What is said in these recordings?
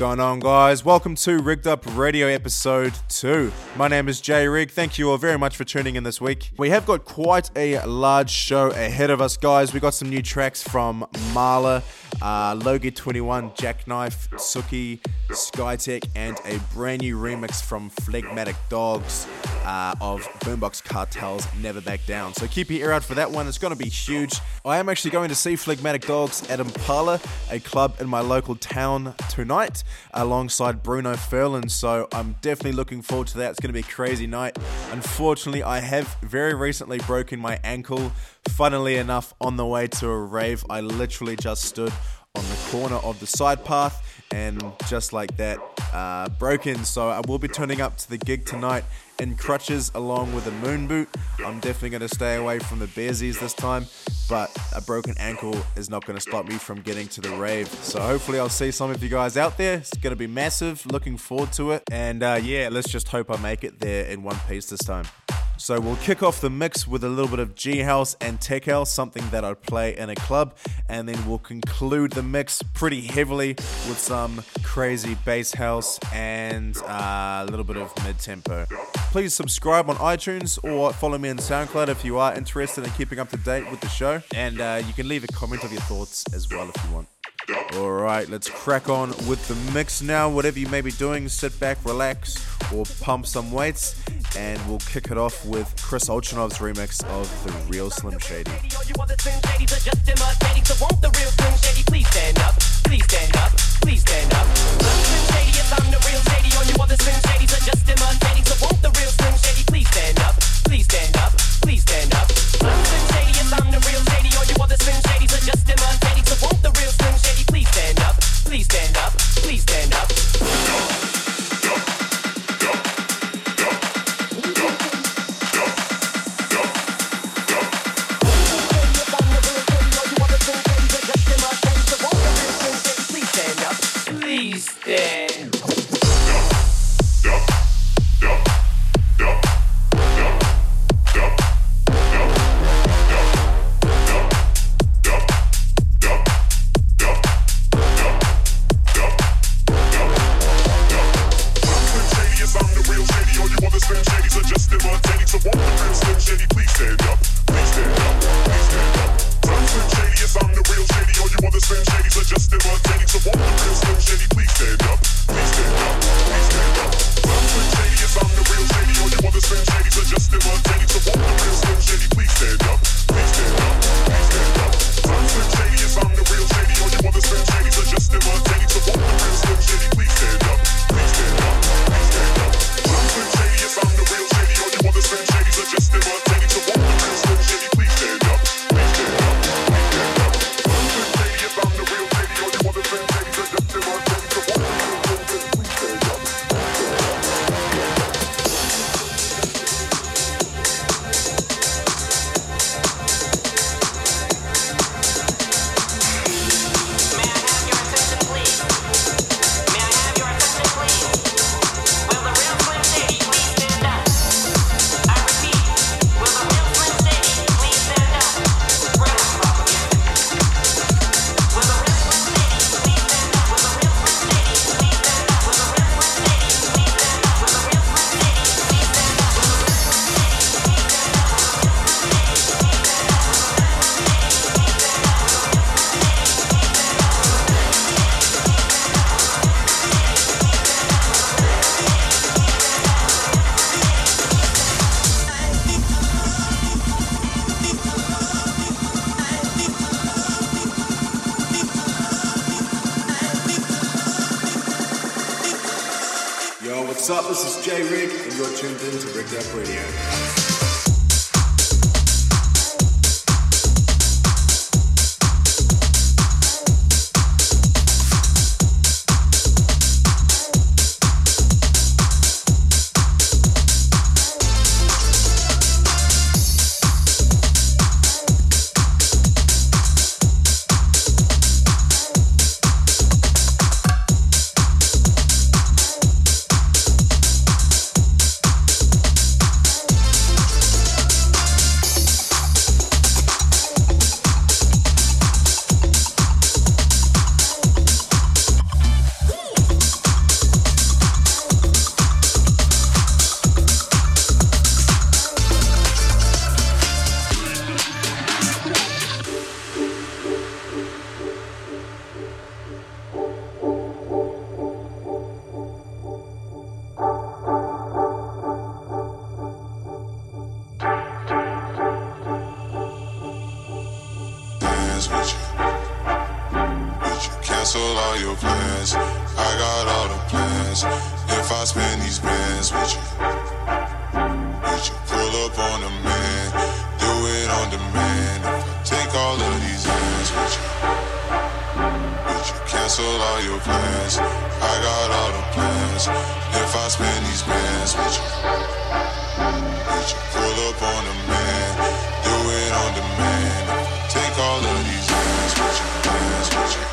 going on, guys? Welcome to Rigged Up Radio episode 2. My name is Jay Rigg. Thank you all very much for tuning in this week. We have got quite a large show ahead of us, guys. We got some new tracks from Malaa uh, Logi21, Jackknife, Suki, Skytech, and a brand new remix from Phlegmatic Dogs uh, of Boombox Cartel's Never Back Down. So keep your ear out for that one, it's going to be huge. I am actually going to see Phlegmatic Dogs at Impala, a club in my local town, tonight alongside Bruno Furlan. So I'm definitely looking forward to that. It's going to be a crazy night. Unfortunately, I have very recently broken my ankle Funnily enough, on the way to a rave, I literally just stood on the corner of the side path and just like that, uh, broken. So I will be turning up to the gig tonight in crutches along with a moon boot. I'm definitely going to stay away from the bearsies this time, but a broken ankle is not going to stop me from getting to the rave. So hopefully I'll see some of you guys out there. It's going to be massive. Looking forward to it. And uh, yeah, let's just hope I make it there in one piece this time. So we'll kick off the mix with a little bit of G House and Tech House, something that I'd play in a club, and then we'll conclude the mix pretty heavily with some crazy bass house and uh, a little bit of mid tempo. Please subscribe on iTunes or follow me on SoundCloud if you are interested in keeping up to date with the show, and uh, you can leave a comment of your thoughts as well if you want. All right, let's crack on with the mix now. Whatever you may be doing, sit back, relax, or pump some weights, and we'll kick it off with Chris Olchinov's remix of The Real Slim Shady. Please stand up. Slim Shady, I'm the real Shady. You Slim just. What's up? This is Jay Rigg, and you're tuned in to Rigged Up Radio. cancel all your plans. I got all the plans. If I spend these bands with you, pull up on a man? Do it on demand. Take all of these hands with you, hands with you.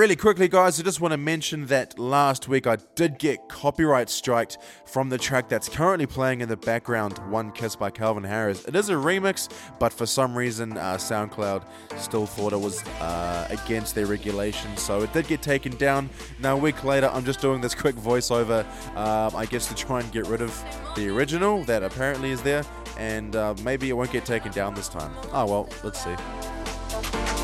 Really quickly, guys, I just want to mention that last week I did get copyright striked from the track that's currently playing in the background, One Kiss by Calvin Harris. It is a remix, but for some reason, uh, SoundCloud still thought it was uh, against their regulations, so it did get taken down. Now, a week later, I'm just doing this quick voiceover, um, I guess, to try and get rid of the original that apparently is there, and uh, maybe it won't get taken down this time. Oh, well, let's see.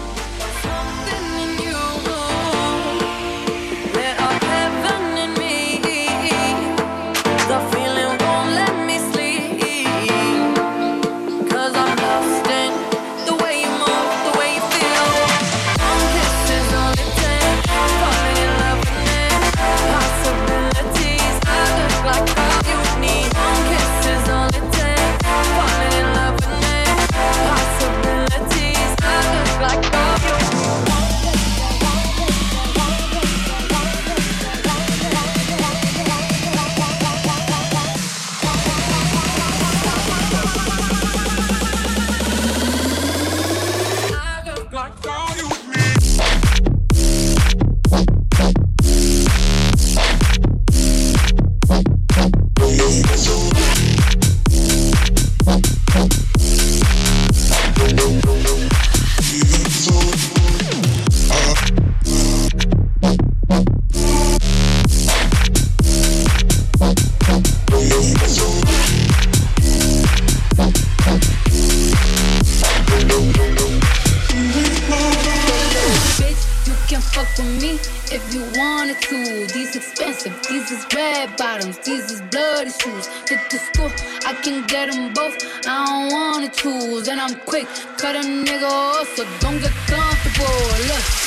And I'm quick, cut a nigga off, so don't get comfortable. Look,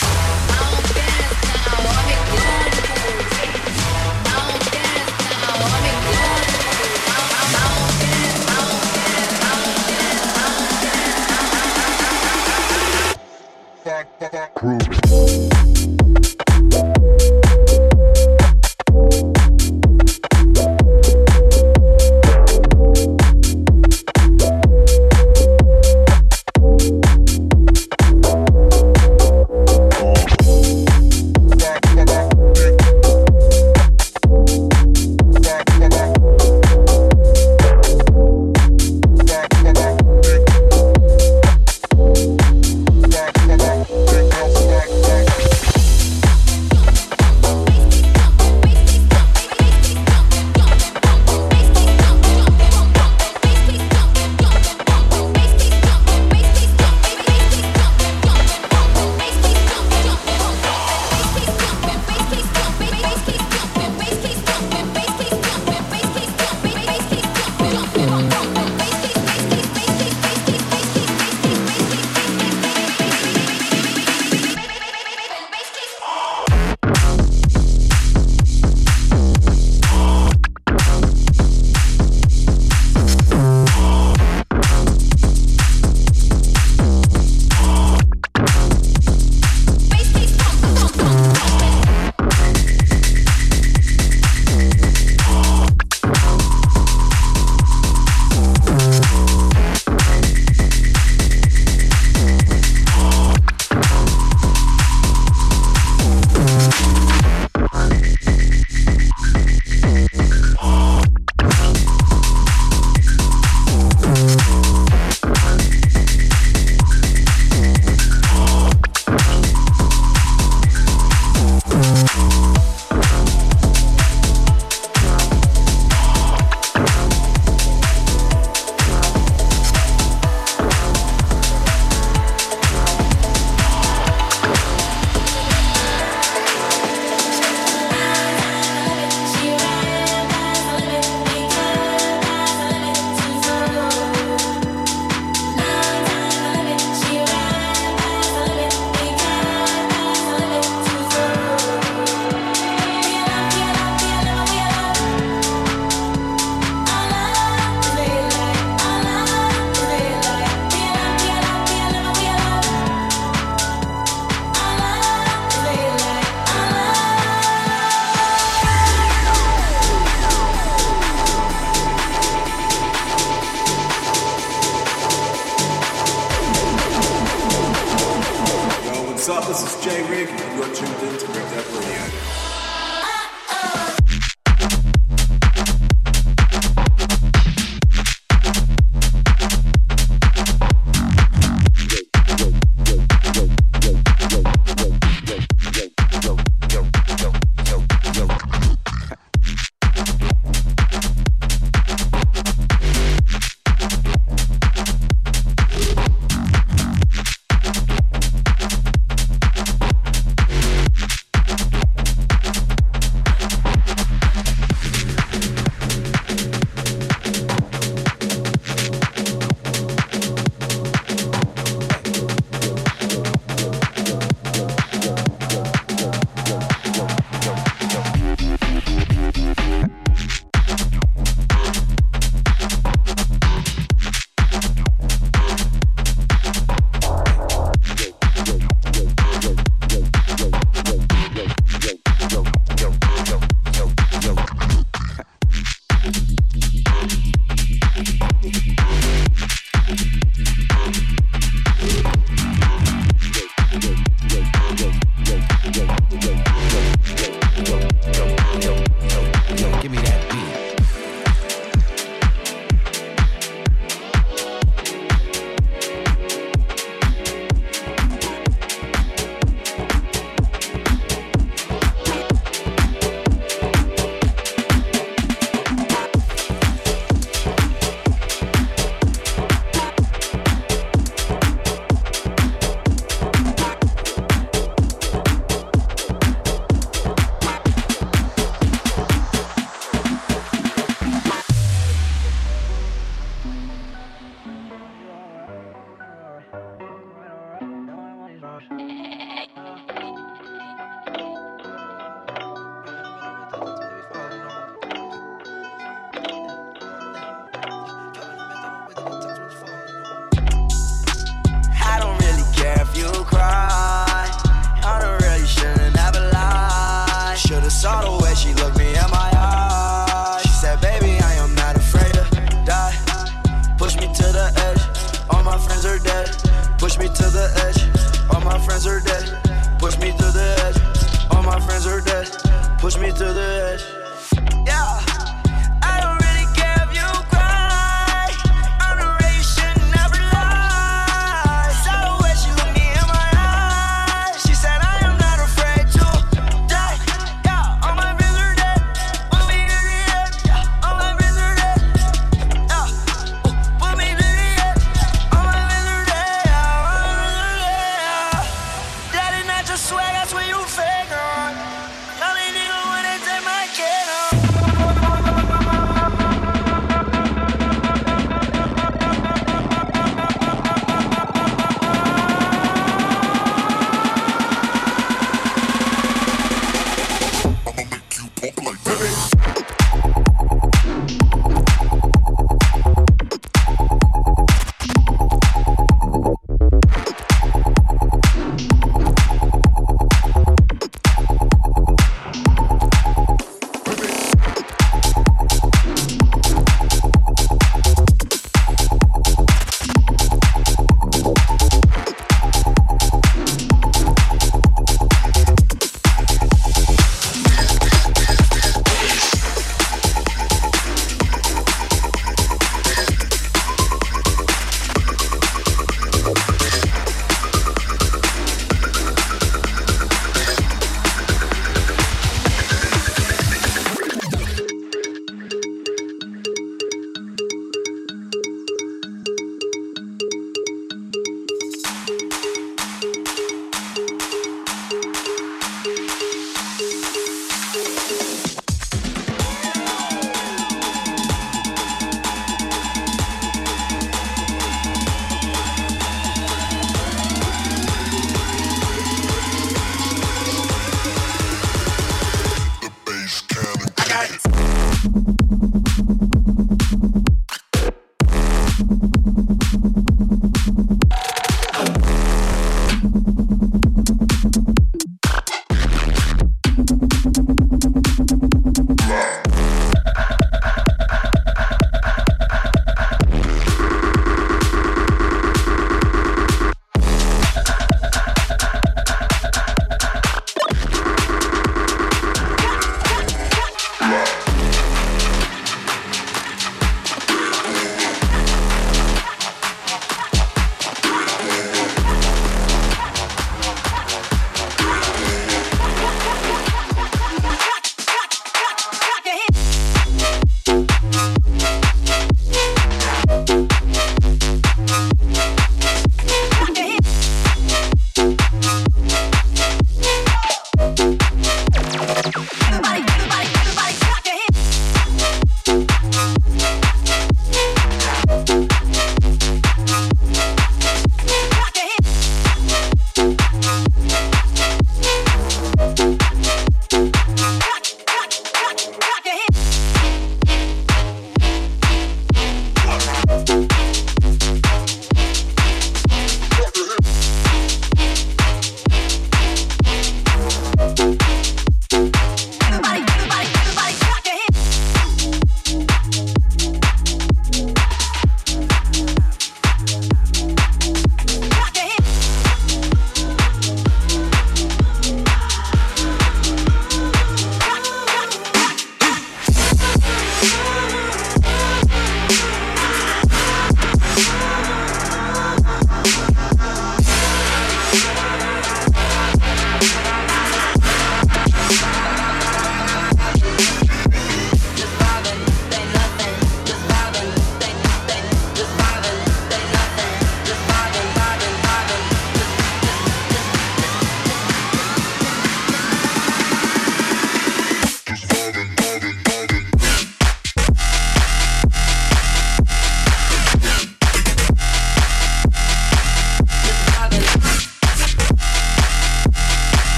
me to the edge.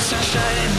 Sunshine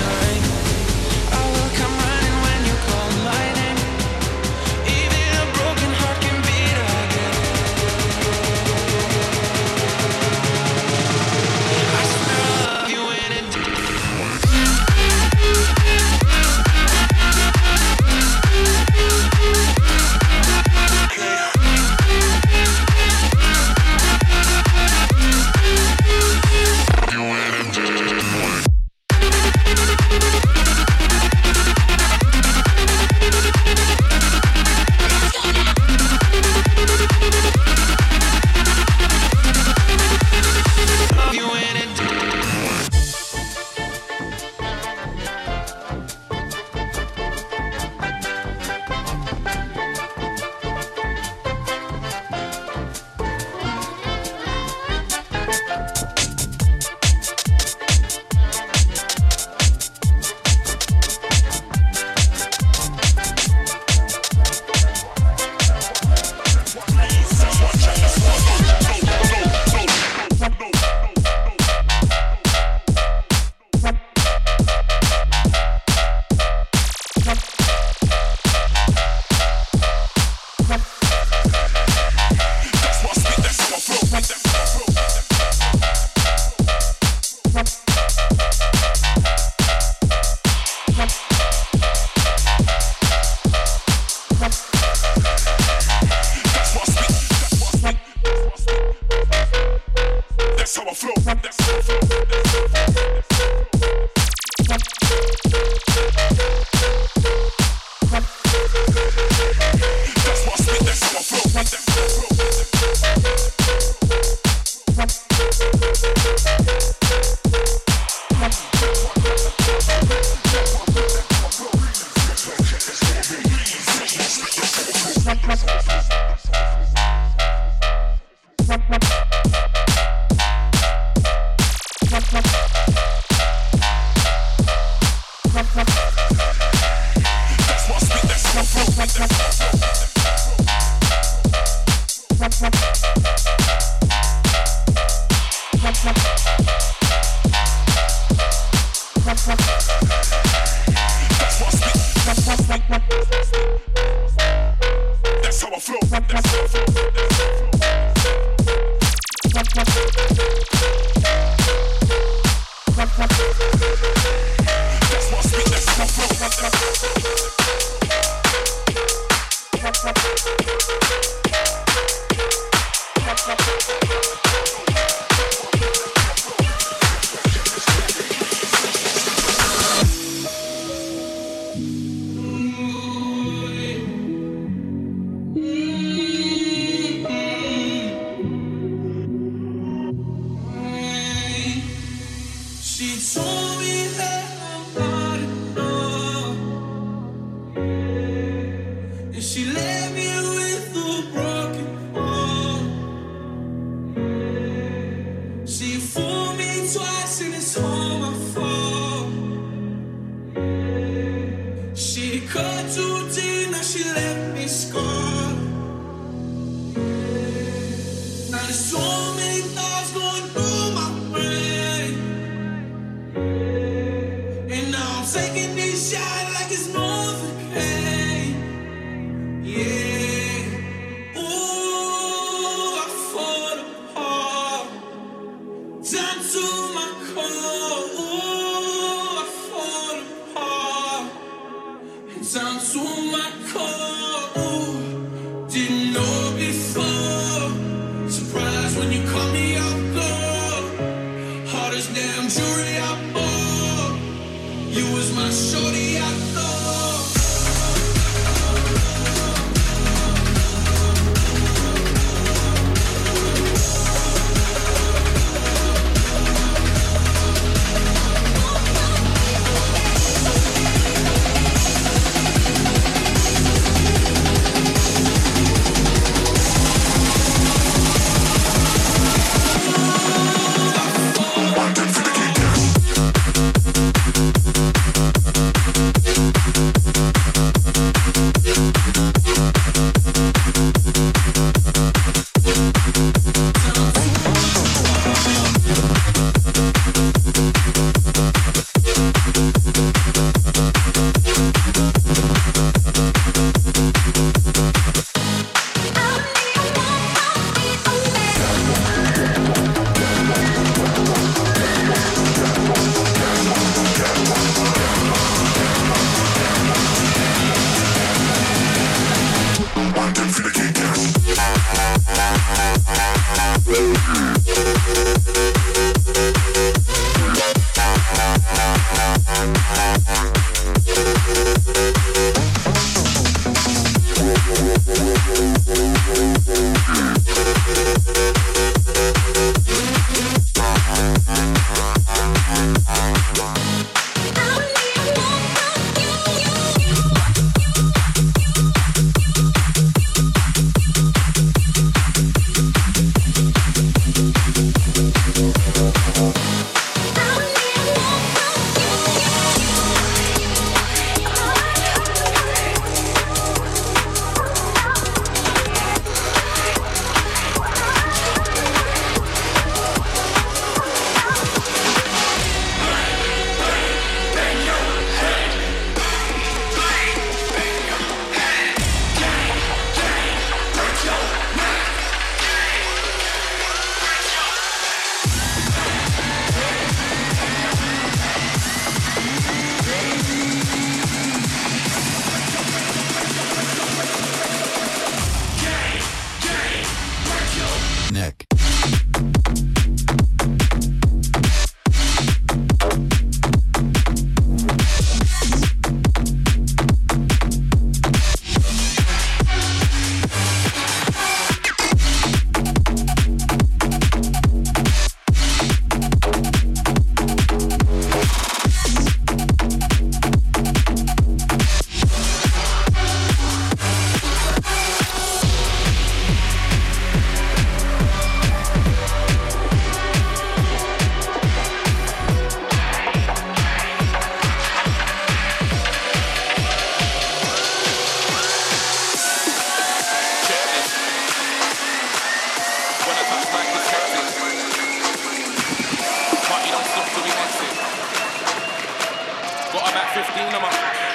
I'm at 15, I'm.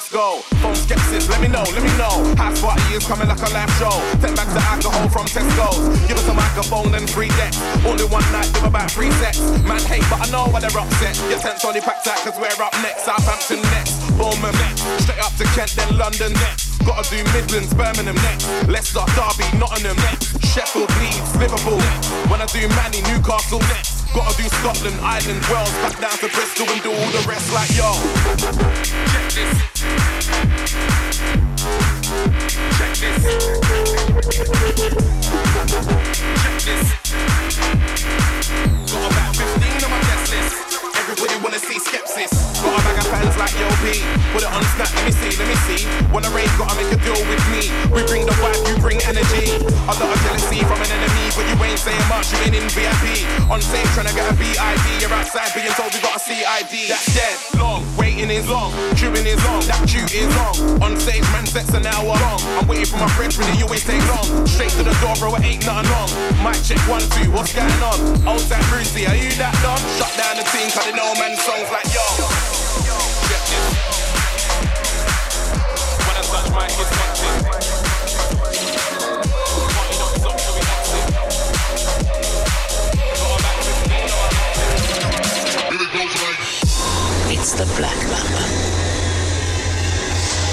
let's go. Phone skeptics, let me know, let me know. Hot spot is coming like a live show. Ten bags of alcohol from Tesco's. Give us a microphone and free decks. Only one night, give about three sets. Man hate, but I know why they're upset. Your tent's only packed out cause we're up next. Southampton next, Bournemouth next. Straight up to Kent, then London next. Gotta do Midlands, Birmingham next. Leicester, Derby, Nottingham next. Sheffield, Leeds, Liverpool next. When I do Manny, Newcastle next. Gotta do Scotland, Ireland, Wales, back down to Bristol and do all the rest like yo. Check this. bro, it ain't nothing wrong. Mic check one, two, what's going on? Old time Brucey, are you that dumb? Shut down the team, cause they know man songs like yo. Check this. When I touch my kids, It's the Black Mamba.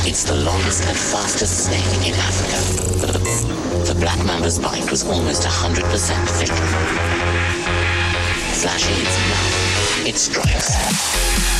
It's the longest and fastest snake in Africa. The black mamba's bite was almost 100% fatal. Flashing its mouth, it strikes.